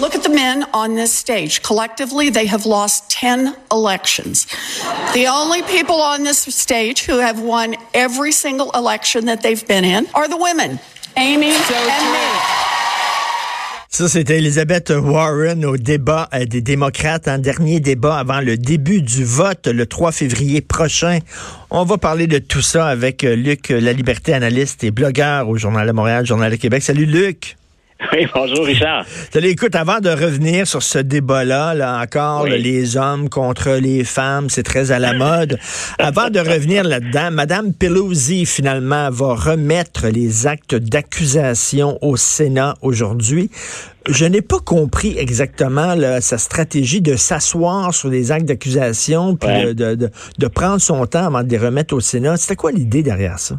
Look at the men on this stage. Collectively, they have lost 10 elections. The only people on this stage who have won every single election that they've been in are the women, Amy so and me. Ça, c'était Elizabeth Warren au débat euh, des démocrates, un dernier débat avant le début du vote le 3 février prochain. On va parler de tout ça avec euh, Luc La Liberté, analyste et blogueur au Journal de Montréal, Journal de Québec. Salut Luc. Oui, bonjour Richard. Salut, écoute, avant de revenir sur ce débat-là, là encore, les hommes contre les femmes, c'est très à la mode. avant de revenir là-dedans, Madame Pelosi, finalement, va remettre les actes d'accusation au Sénat aujourd'hui. Je n'ai pas compris exactement sa stratégie de s'asseoir sur des actes d'accusation puis de, de, de prendre son temps avant de les remettre au Sénat. C'était quoi l'idée derrière ça?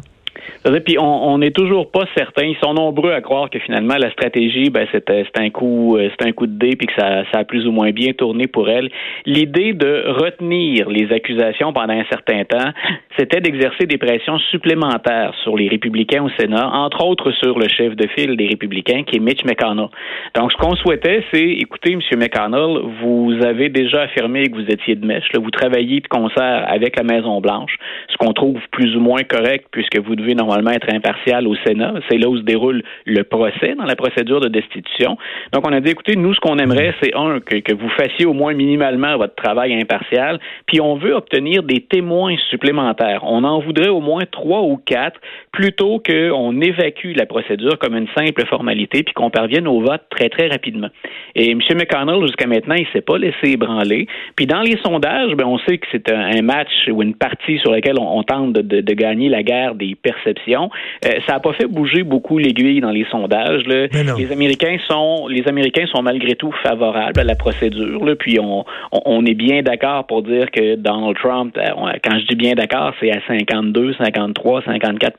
Puis on n'est toujours pas certain. Ils sont nombreux à croire que finalement la stratégie, ben c'était un coup, euh, c'est un coup de dé, puis que ça, ça a plus ou moins bien tourné pour elle. L'idée de retenir les accusations pendant un certain temps, c'était d'exercer des pressions supplémentaires sur les républicains au Sénat, entre autres sur le chef de file des républicains, qui est Mitch McConnell. Donc ce qu'on souhaitait, c'est, écoutez, M. McConnell, vous avez déjà affirmé que vous étiez de mèche. Là, vous travaillez de concert avec la Maison Blanche, ce qu'on trouve plus ou moins correct puisque vous devez normalement être impartial au Sénat. C'est là où se déroule le procès dans la procédure de destitution. Donc, on a dit, écoutez, nous, ce qu'on aimerait, c'est un, que, que, vous fassiez au moins minimalement votre travail impartial, puis on veut obtenir des témoins supplémentaires. On en voudrait au moins trois ou quatre, plutôt qu'on évacue la procédure comme une simple formalité, puis qu'on parvienne au vote très, très rapidement. Et M. McConnell, jusqu'à maintenant, il s'est pas laissé ébranler. Puis dans les sondages, ben, on sait que c'est un, match ou une partie sur laquelle on, tente de, de gagner la guerre des euh, ça n'a pas fait bouger beaucoup l'aiguille dans les sondages. Les Américains sont les Américains sont malgré tout favorables à la procédure. Puis on, on, est bien d'accord pour dire que Donald Trump, euh, quand je dis bien d'accord, c'est à 52, 53, 54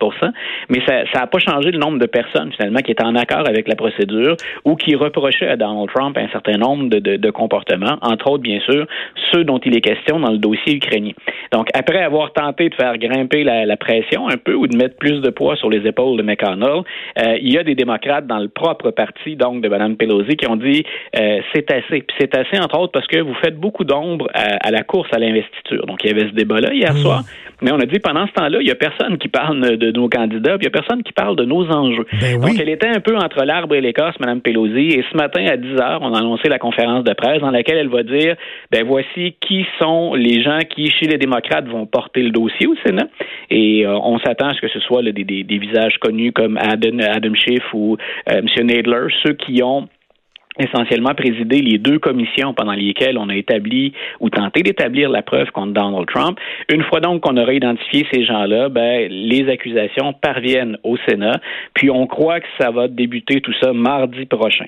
mais ça n'a pas changé le nombre de personnes finalement qui étaient en accord avec la procédure ou qui reprochaient à Donald Trump un certain nombre de, de, de comportements, entre autres bien sûr ceux dont il est question dans le dossier ukrainien. Donc après avoir tenté de faire grimper la, la pression un peu ou de mettre plus de poids sur les épaules de McConnell. Euh, il y a des démocrates dans le propre parti, donc de Mme Pelosi, qui ont dit euh, c'est assez. Puis c'est assez, entre autres, parce que vous faites beaucoup d'ombre à, la course à l'investiture. Donc, il y avait ce débat-là hier mmh. soir. Mais on a dit pendant ce temps-là, il n'y a personne qui parle de nos candidats, puis il n'y a personne qui parle de nos enjeux. Ben donc, elle était un peu entre l'arbre et l'écorce, Mme Pelosi. Et ce matin, à 10 heures, on a annoncé la conférence de presse dans laquelle elle va dire ben voici qui sont les gens qui, chez les démocrates, vont porter le dossier au Sénat. Et euh, on s'attend à ce que ce soit des, visages connus comme Adam, Schiff ou euh, M. Nadler, ceux qui ont essentiellement présidé les deux commissions pendant lesquelles on a établi ou tenté d'établir la preuve contre Donald Trump. Une fois donc qu'on aura identifié ces gens-là, ben, les accusations parviennent au Sénat, puis on croit que ça va débuter tout ça mardi prochain.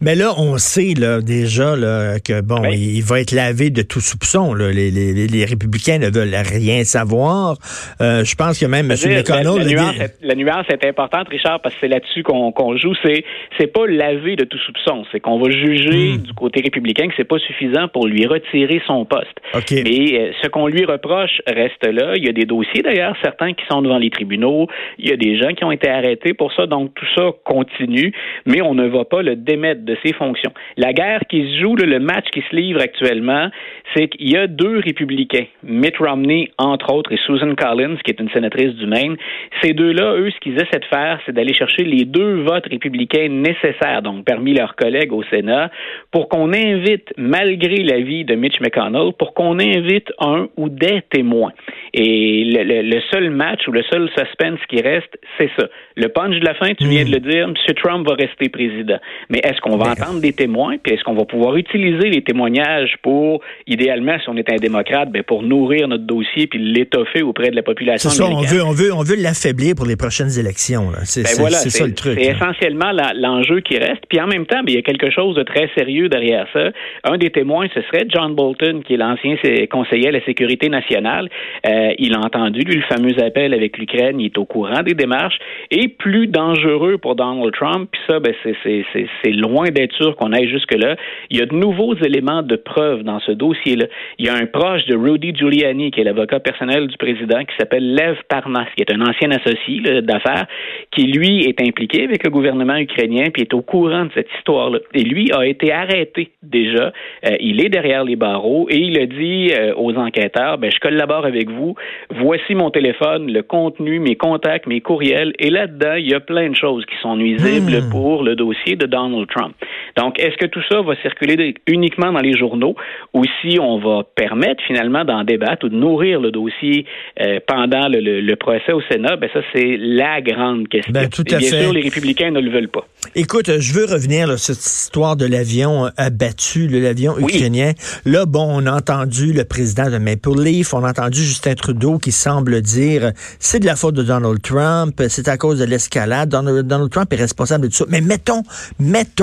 Mais là, on sait là, déjà là, que bon, il va être lavé de tout soupçon. Là. Les, les, les, républicains ne veulent rien savoir. Euh, je pense que même M. McConnell... La, la, nuance est, la, nuance est, importante, Richard, parce que c'est là-dessus qu'on joue. C'est c'est pas lavé de tout soupçon. C'est qu'on va juger hmm. du côté républicain que c'est pas suffisant pour lui retirer son poste. Okay. Mais euh, ce qu'on lui reproche reste là. Il y a des dossiers d'ailleurs, certains qui sont devant les tribunaux. Il y a des gens qui ont été arrêtés pour ça. Donc tout ça continue, mais on ne va pas le dé de ses fonctions. La guerre qui se joue, le match qui se livre actuellement, c'est qu'il y a deux républicains, Mitt Romney, entre autres, et Susan Collins, qui est une sénatrice du Maine. Ces deux-là, eux, ce qu'ils essaient de faire, c'est d'aller chercher les deux votes républicains nécessaires, donc parmi leurs collègues au Sénat, pour qu'on invite, malgré l'avis de Mitch McConnell, pour qu'on invite un ou des témoins. Et le, seul match ou le seul suspense qui reste, c'est ça. Le punch de la fin, tu viens de le dire, M. Trump va rester président. Mais est-ce qu'on va entendre des témoins, puis est-ce qu'on va pouvoir utiliser les témoignages pour, idéalement, si on est un démocrate, ben pour nourrir notre dossier puis l'étoffer auprès de la population C'est ça, on veut, on veut, on veut l'affaiblir pour les prochaines élections. C'est ben ça le truc. C'est essentiellement l'enjeu qui reste. Puis en même temps, ben, il y a quelque chose de très sérieux derrière ça. Un des témoins, ce serait John Bolton, qui est l'ancien conseiller à la sécurité nationale. Euh, il a entendu, lui, le fameux appel avec l'Ukraine, il est au courant des démarches. Et plus dangereux pour Donald Trump, puis ça, ben, c'est loin d'être sûr qu'on aille jusque-là. Il y a de nouveaux éléments de preuve dans ce dossier-là. Il y a un proche de Rudy Giuliani, qui est l'avocat personnel du président, qui s'appelle Lev Parnas, qui est un ancien associé d'affaires, qui lui est impliqué avec le gouvernement ukrainien, puis est au courant de cette histoire-là. Et lui a été arrêté déjà. Euh, il est derrière les barreaux et il a dit euh, aux enquêteurs, ben, je collabore avec vous. Voici mon téléphone, le contenu, mes contacts, mes courriels. Et là-dedans, il y a plein de choses qui sont nuisibles hmm. pour le dossier de Donald Trump. Donc, est-ce que tout ça va circuler uniquement dans les journaux ou si on va permettre finalement d'en débattre ou de nourrir le dossier euh, pendant le, procès au Sénat? Ben ça, c'est la grande question. Ben, tout à bien sûr, les républicains ne le veulent pas. Écoute, je veux revenir sur cette histoire de l'avion abattu, l'avion ukrainien. Là, bon, on a entendu le président de Maple Leaf, on a entendu Justin Trudeau qui semble dire c'est de la faute de Donald Trump, c'est à cause de l'escalade. Donald, Donald Trump est responsable de tout ça. Mais mettons, mettons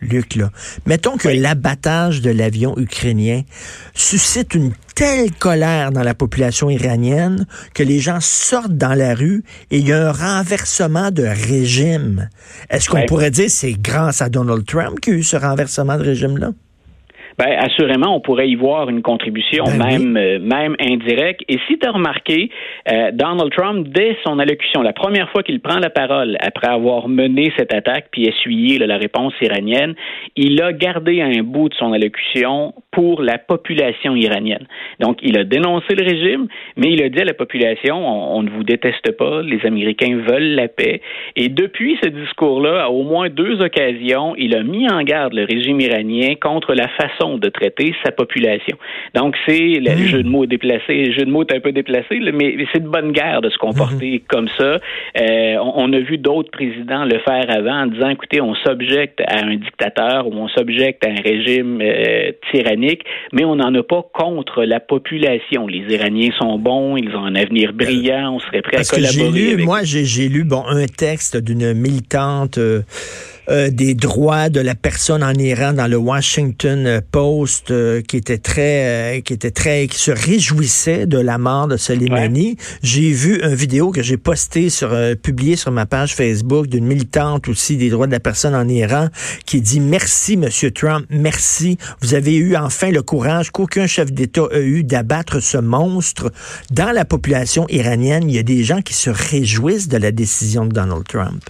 Luc, là. Mettons que l'abattage de l'avion ukrainien suscite une telle colère dans la population iranienne que les gens sortent dans la rue et il y a un renversement de régime. Est-ce qu'on pourrait dire c'est grâce à Donald Trump qu'il y a eu ce renversement de régime-là? Ben, assurément, on pourrait y voir une contribution, ben même, euh, même indirecte. Et si tu as remarqué, euh, Donald Trump, dès son allocution, la première fois qu'il prend la parole après avoir mené cette attaque puis essuyé la réponse iranienne, il a gardé un bout de son allocution pour la population iranienne. Donc, il a dénoncé le régime, mais il a dit à la population, on, on ne vous déteste pas, les Américains veulent la paix. Et depuis ce discours-là, à au moins deux occasions, il a mis en garde le régime iranien contre la façon de traiter sa population. Donc, c'est le hmm. jeu de mots déplacé. Le jeu de mots est un peu déplacé, mais c'est de bonne guerre de se comporter hmm. comme ça. Euh, on, a vu d'autres présidents le faire avant en disant, écoutez, on s'objecte à un dictateur ou on s'objecte à un régime euh, tyrannique, mais on n'en a pas contre la population. Les Iraniens sont bons, ils ont un avenir brillant, on serait prêt à collaborer. Moi, j'ai lu bon un texte d'une militante. Euh, euh, des droits de la personne en Iran dans le Washington Post euh, qui était très euh, qui était très qui se réjouissait de la mort de Soleimani. J'ai vu une vidéo que j'ai postée sur publiée sur ma page Facebook d'une militante aussi des droits de la personne en Iran qui dit merci monsieur Trump, merci, vous avez eu enfin le courage qu'aucun chef d'État a eu d'abattre ce monstre dans la population iranienne. Il y a des gens qui se réjouissent de la décision de Donald Trump.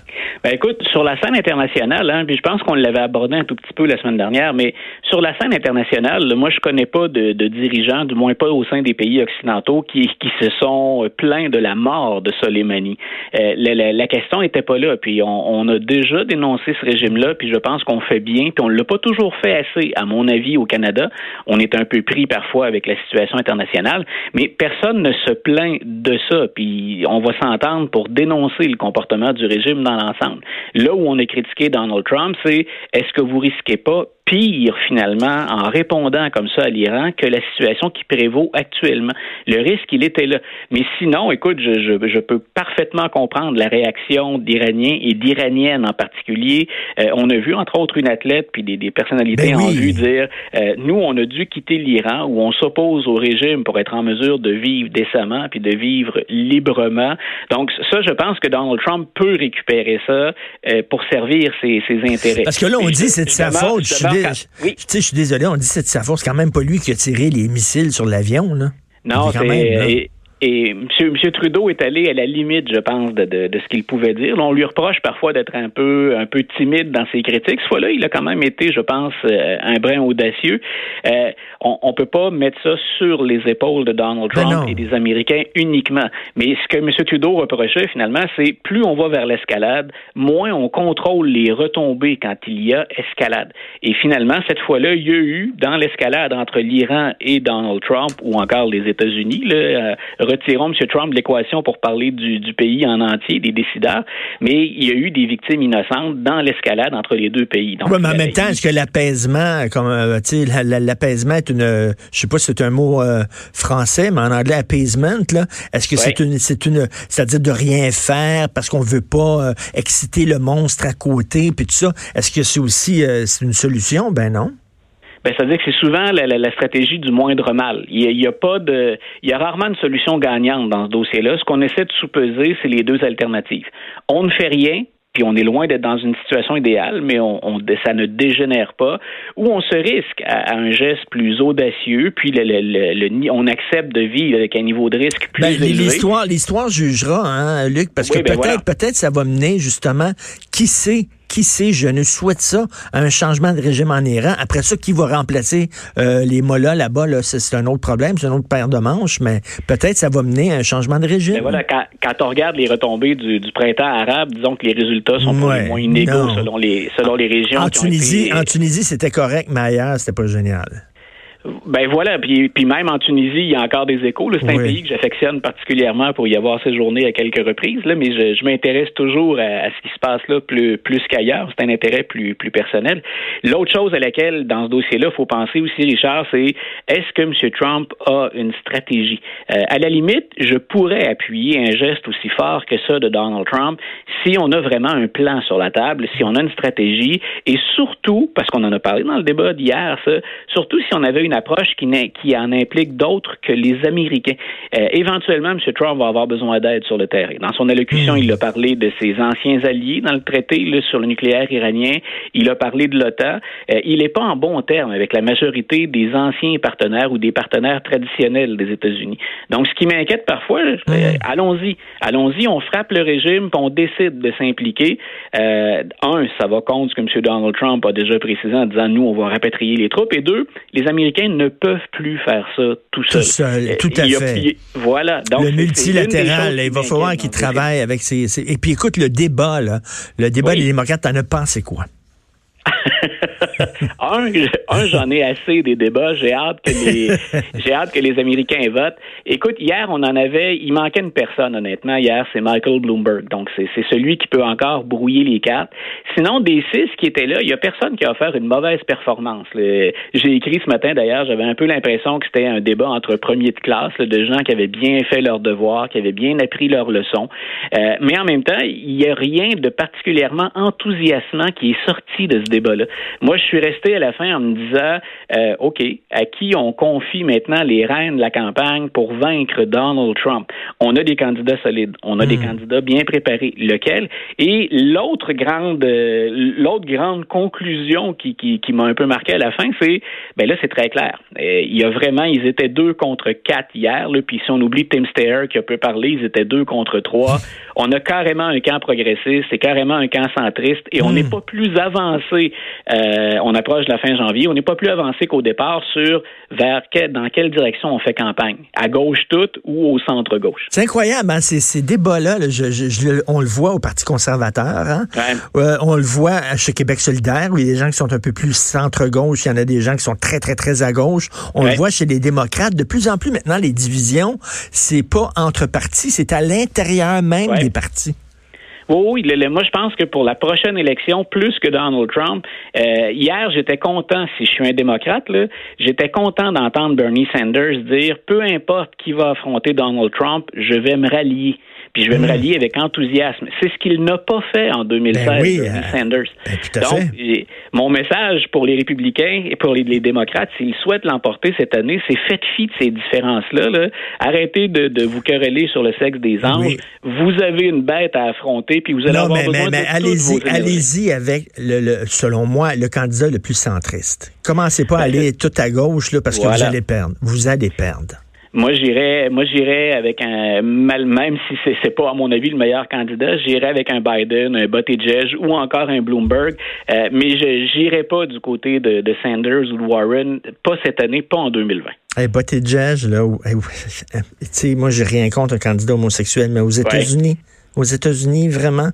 Ben écoute, sur la scène internationale, hein, puis je pense qu'on l'avait abordé un tout petit peu la semaine dernière, mais sur la scène internationale, moi je connais pas de, dirigeants, du moins pas au sein des pays occidentaux, qui, se sont plaints de la mort de Soleimani. Euh, la, question était pas là, puis on, on a déjà dénoncé ce régime-là, puis je pense qu'on fait bien, puis on l'a pas toujours fait assez, à mon avis, au Canada. On est un peu pris parfois avec la situation internationale, mais personne ne se plaint de ça, puis on va s'entendre pour dénoncer le comportement du régime dans l'ensemble. Là où on a critiqué Donald Trump, c'est est-ce que vous risquez pas pire finalement en répondant comme ça à l'Iran que la situation qui prévaut actuellement? Le risque, il était là. Mais sinon, écoute, je, je, je peux parfaitement comprendre la réaction d'Iraniens et d'Iraniennes en particulier. Euh, on a vu entre autres une athlète puis des, des personnalités ben en vue dire euh, nous, on a dû quitter l'Iran où on s'oppose au régime pour être en mesure de vivre décemment puis de vivre librement. Donc ça, je pense que Donald Trump peut récupérer ça euh, pour servir ses, ses intérêts. Parce que là, on dit c'est de sa faute oui. je suis désolé, on dit c'est de sa faute. C'est quand même pas lui qui a tiré les missiles sur l'avion, là. Non, c'est. Et M. Trudeau est allé à la limite, je pense, de, de, ce qu'il pouvait dire. on lui reproche parfois d'être un peu, un peu timide dans ses critiques. Ce fois-là, il a quand même été, je pense, euh, un brin audacieux. Euh, on ne peut pas mettre ça sur les épaules de Donald ben Trump et des Américains uniquement. Mais ce que M. Trudeau reprochait finalement, c'est plus on va vers l'escalade, moins on contrôle les retombées quand il y a escalade. Et finalement, cette fois-là, il y a eu dans l'escalade entre l'Iran et Donald Trump, ou encore les États-Unis, là, euh, retirons M. Trump de l'équation pour parler du, pays en entier, des décideurs, mais il y a eu des victimes innocentes dans l'escalade entre les deux pays. Donc, mais en même temps, est-ce que l'apaisement, comme euh, l'apaisement est une, je sais pas si c'est un mot euh, français, mais en anglais appeasement, là, est-ce que c'est une, c'est une, c'est-à-dire de rien faire parce qu'on veut pas euh, exciter le monstre à côté, puis tout ça. Est-ce que c'est aussi c'est une solution? Ben non ben, ça veut dire que c'est souvent la, stratégie du moindre mal. Il y, a, pas de, il y a rarement une solution gagnante dans ce dossier-là. Ce qu'on essaie de sous-peser, c'est les deux alternatives. On ne fait rien, puis on est loin d'être dans une situation idéale, mais on, ça ne dégénère pas, ou on se risque à, un geste plus audacieux, puis le, le, on accepte de vivre avec un niveau de risque plus ben, élevé. L'histoire, l'histoire jugera, hein, Luc, parce que ben peut-être, peut-être ça va mener justement, qui sait, qui sait, je ne souhaite ça, un changement de régime en Iran. Après ça, qui va remplacer euh, les mollahs là-bas, là, c'est un autre problème, c'est un autre paire de manches, mais peut-être ça va mener à un changement de régime. Mais voilà, quand, on regarde les retombées du, printemps arabe, disons que les résultats sont moins inégaux selon les, selon les régions. En Tunisie, en Tunisie, c'était correct, mais ailleurs, c'était pas génial. Ben voilà, puis, puis même en Tunisie, il y a encore des échos. C'est un pays que j'affectionne particulièrement pour y avoir séjourné à quelques reprises, là, mais je, je m'intéresse toujours à, ce qui se passe là plus, plus qu'ailleurs. C'est un intérêt plus, plus personnel. L'autre chose à laquelle, dans ce dossier-là, il faut penser aussi, Richard, c'est est-ce que M. Trump a une stratégie? Euh, à la limite, je pourrais appuyer un geste aussi fort que ça de Donald Trump si on a vraiment un plan sur la table, si on a une stratégie, et surtout, parce qu'on en a parlé dans le débat d'hier, ça, surtout si on avait une approche qui, qui en implique d'autres que les Américains. Euh, éventuellement, M. Trump va avoir besoin d'aide sur le terrain. Dans son allocution, il a parlé de ses anciens alliés dans le traité sur le nucléaire iranien. Il a parlé de l'OTAN. Euh, il n'est pas en bon terme avec la majorité des anciens partenaires ou des partenaires traditionnels des États-Unis. Donc, ce qui m'inquiète parfois, euh, hmm. allons-y. Allons-y, on frappe le régime, puis on décide de s'impliquer. un, ça va contre ce que M. Donald Trump a déjà précisé en disant, nous, on va rapatrier les troupes. Et deux, les Américains ne peuvent plus faire ça tout seul. Tout seul, tout à fait. voilà. Donc, le multilatéral, il va falloir qu'ils travaillent avec ces, Et puis écoute, le débat, là, le débat des démocrates, t'en as pensé quoi? un, j'en ai assez des débats. J'ai hâte que les, j'ai hâte que les Américains votent. Écoute, hier, on en avait, il manquait une personne, honnêtement. Hier, c'est Michael Bloomberg. Donc, c'est, celui qui peut encore brouiller les cartes. Sinon, des six qui étaient là, il y a personne qui a offert une mauvaise performance. j'ai écrit ce matin, d'ailleurs, j'avais un peu l'impression que c'était un débat entre premiers de classe, de gens qui avaient bien fait leur devoir, qui avaient bien appris leurs leçons. Euh, mais en même temps, il n'y a rien de particulièrement enthousiasmant qui est sorti de ce débat-là. Moi, je suis resté à la fin en me disant, euh, OK, à qui on confie maintenant les rênes de la campagne pour vaincre Donald Trump? On a des candidats solides, on a des hmm. candidats bien préparés. Lequel? Et l'autre grande, euh, l'autre grande conclusion qui, qui, qui m'a un peu marqué à la fin, c'est, ben là, c'est très clair. Euh, il y a vraiment, ils étaient deux contre quatre hier, puis si on oublie Tim Steyer qui a peu parlé, ils étaient deux contre trois. On a carrément un camp progressiste, c'est carrément un camp centriste, et on hmm. n'est pas plus avancé. Euh, on approche de la fin janvier. On n'est pas plus avancé qu'au départ sur vers dans quelle direction on fait campagne, à gauche toute ou au centre gauche. C'est incroyable, hein? ces, débats-là. on le voit au Parti conservateur, hein? euh, on le voit chez Québec solidaire où il y a des gens qui sont un peu plus centre gauche, il y en a des gens qui sont très très très à gauche. On le voit chez les démocrates. De plus en plus maintenant, les divisions, c'est pas entre partis, c'est à l'intérieur même des partis. Oui, oui. moi, je pense que pour la prochaine élection, plus que Donald Trump, euh, hier, j'étais content, si je suis un démocrate, j'étais content d'entendre Bernie Sanders dire, peu importe qui va affronter Donald Trump, je vais me rallier puis je vais me hmm. rallier avec enthousiasme. C'est ce qu'il n'a pas fait en 2016, ben oui, euh, Sanders. Ben, Donc, mon message pour les républicains et pour les, démocrates, s'ils souhaitent l'emporter cette année, c'est faites fi de ces différences-là. Là. Arrêtez de, de, vous quereller sur le sexe des ben anges. Vous avez une bête à affronter, puis vous allez avoir mais, besoin mais, de allez-y, allez-y avec, le, selon moi, le candidat le plus centriste. Commencez pas à aller tout à gauche là, parce que vous allez perdre. Vous allez perdre. Moi, j'irais, moi, j'irais avec un, même si c'est, c'est pas à mon avis le meilleur candidat, j'irais avec un Biden, un Buttigieg ou encore un Bloomberg, euh, mais je j'irais pas du côté de, de, Sanders ou de Warren, pas cette année, pas en 2020. Hey, Buttigieg, là, tu sais, moi, j'ai rien contre un candidat homosexuel, mais aux États-Unis, aux États-Unis, vraiment,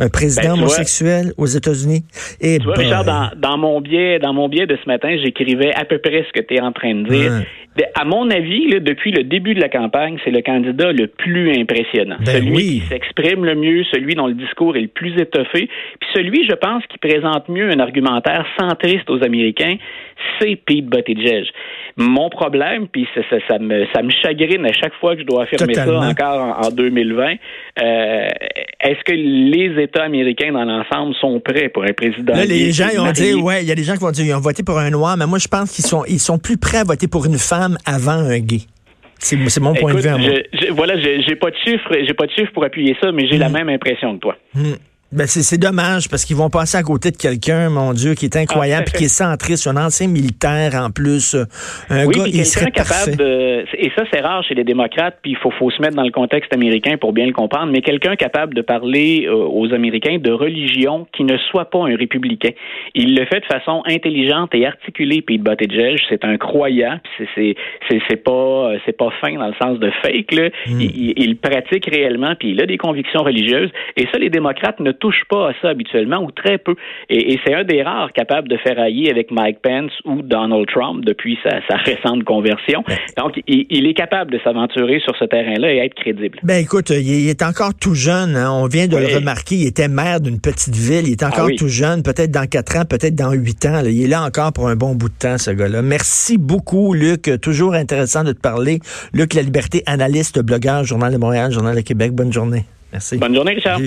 un président ben, homosexuel aux États-Unis. Et tu vois, Richard, dans, dans, mon biais, dans mon biais de ce matin, j'écrivais à peu près ce que tu es en train de dire. À mon avis, là, depuis le début de la campagne, c'est le candidat le plus impressionnant. Ben celui qui s'exprime le mieux, celui dont le discours est le plus étoffé, puis celui, je pense, qui présente mieux un argumentaire centriste aux Américains, c'est Pete Buttigieg. Mon problème, puis ça, ça, me, ça me chagrine à chaque fois que je dois affirmer ça encore en, 2020, euh, est-ce que les États américains dans l'ensemble sont prêts pour un président? Là, les gens ils ont dit, ouais, il y a des gens qui vont dire, ils ont voté pour un noir, mais moi, je pense qu'ils sont, ils sont plus prêts à voter pour une femme avant un gay. C'est mon point de vue. Je, je, voilà, j'ai pas de chiffres, j'ai pas de chiffres pour appuyer ça, mais j'ai la hmm. même impression que toi. Hmm. Ben c'est dommage parce qu'ils vont passer à côté de quelqu'un, mon Dieu, qui est incroyable, puis qui est centré sur un ancien militaire en plus. Un oui, gars, il serait capable de, et ça c'est rare chez les démocrates, puis il faut, faut se mettre dans le contexte américain pour bien le comprendre, mais quelqu'un capable de parler euh, aux Américains de religion qui ne soit pas un républicain. Il le fait de façon intelligente et articulée, Pete Buttigieg, c'est un croyant, c'est c'est pas c'est pas fin dans le sens de fake là. Hmm. Il, il, pratique réellement, puis il a des convictions religieuses, et ça les démocrates ne touchent pas à ça habituellement ou très peu. Et, c'est un des rares capables de faire hailler avec Mike Pence ou Donald Trump depuis sa, récente conversion. Donc, il, est capable de s'aventurer sur ce terrain-là et être crédible. Ben écoute, il est encore tout jeune. Hein. On vient de le remarquer. Il était maire d'une petite ville. Il est encore ah tout jeune. Peut-être dans quatre ans, peut-être dans huit ans. Il est là encore pour un bon bout de temps, ce gars-là. Merci beaucoup, Luc. Toujours intéressant de te parler. Luc La Liberté, analyste, blogueur, Journal de Montréal, Journal de Québec. Bonne journée. Merci. Bonne journée, Richard.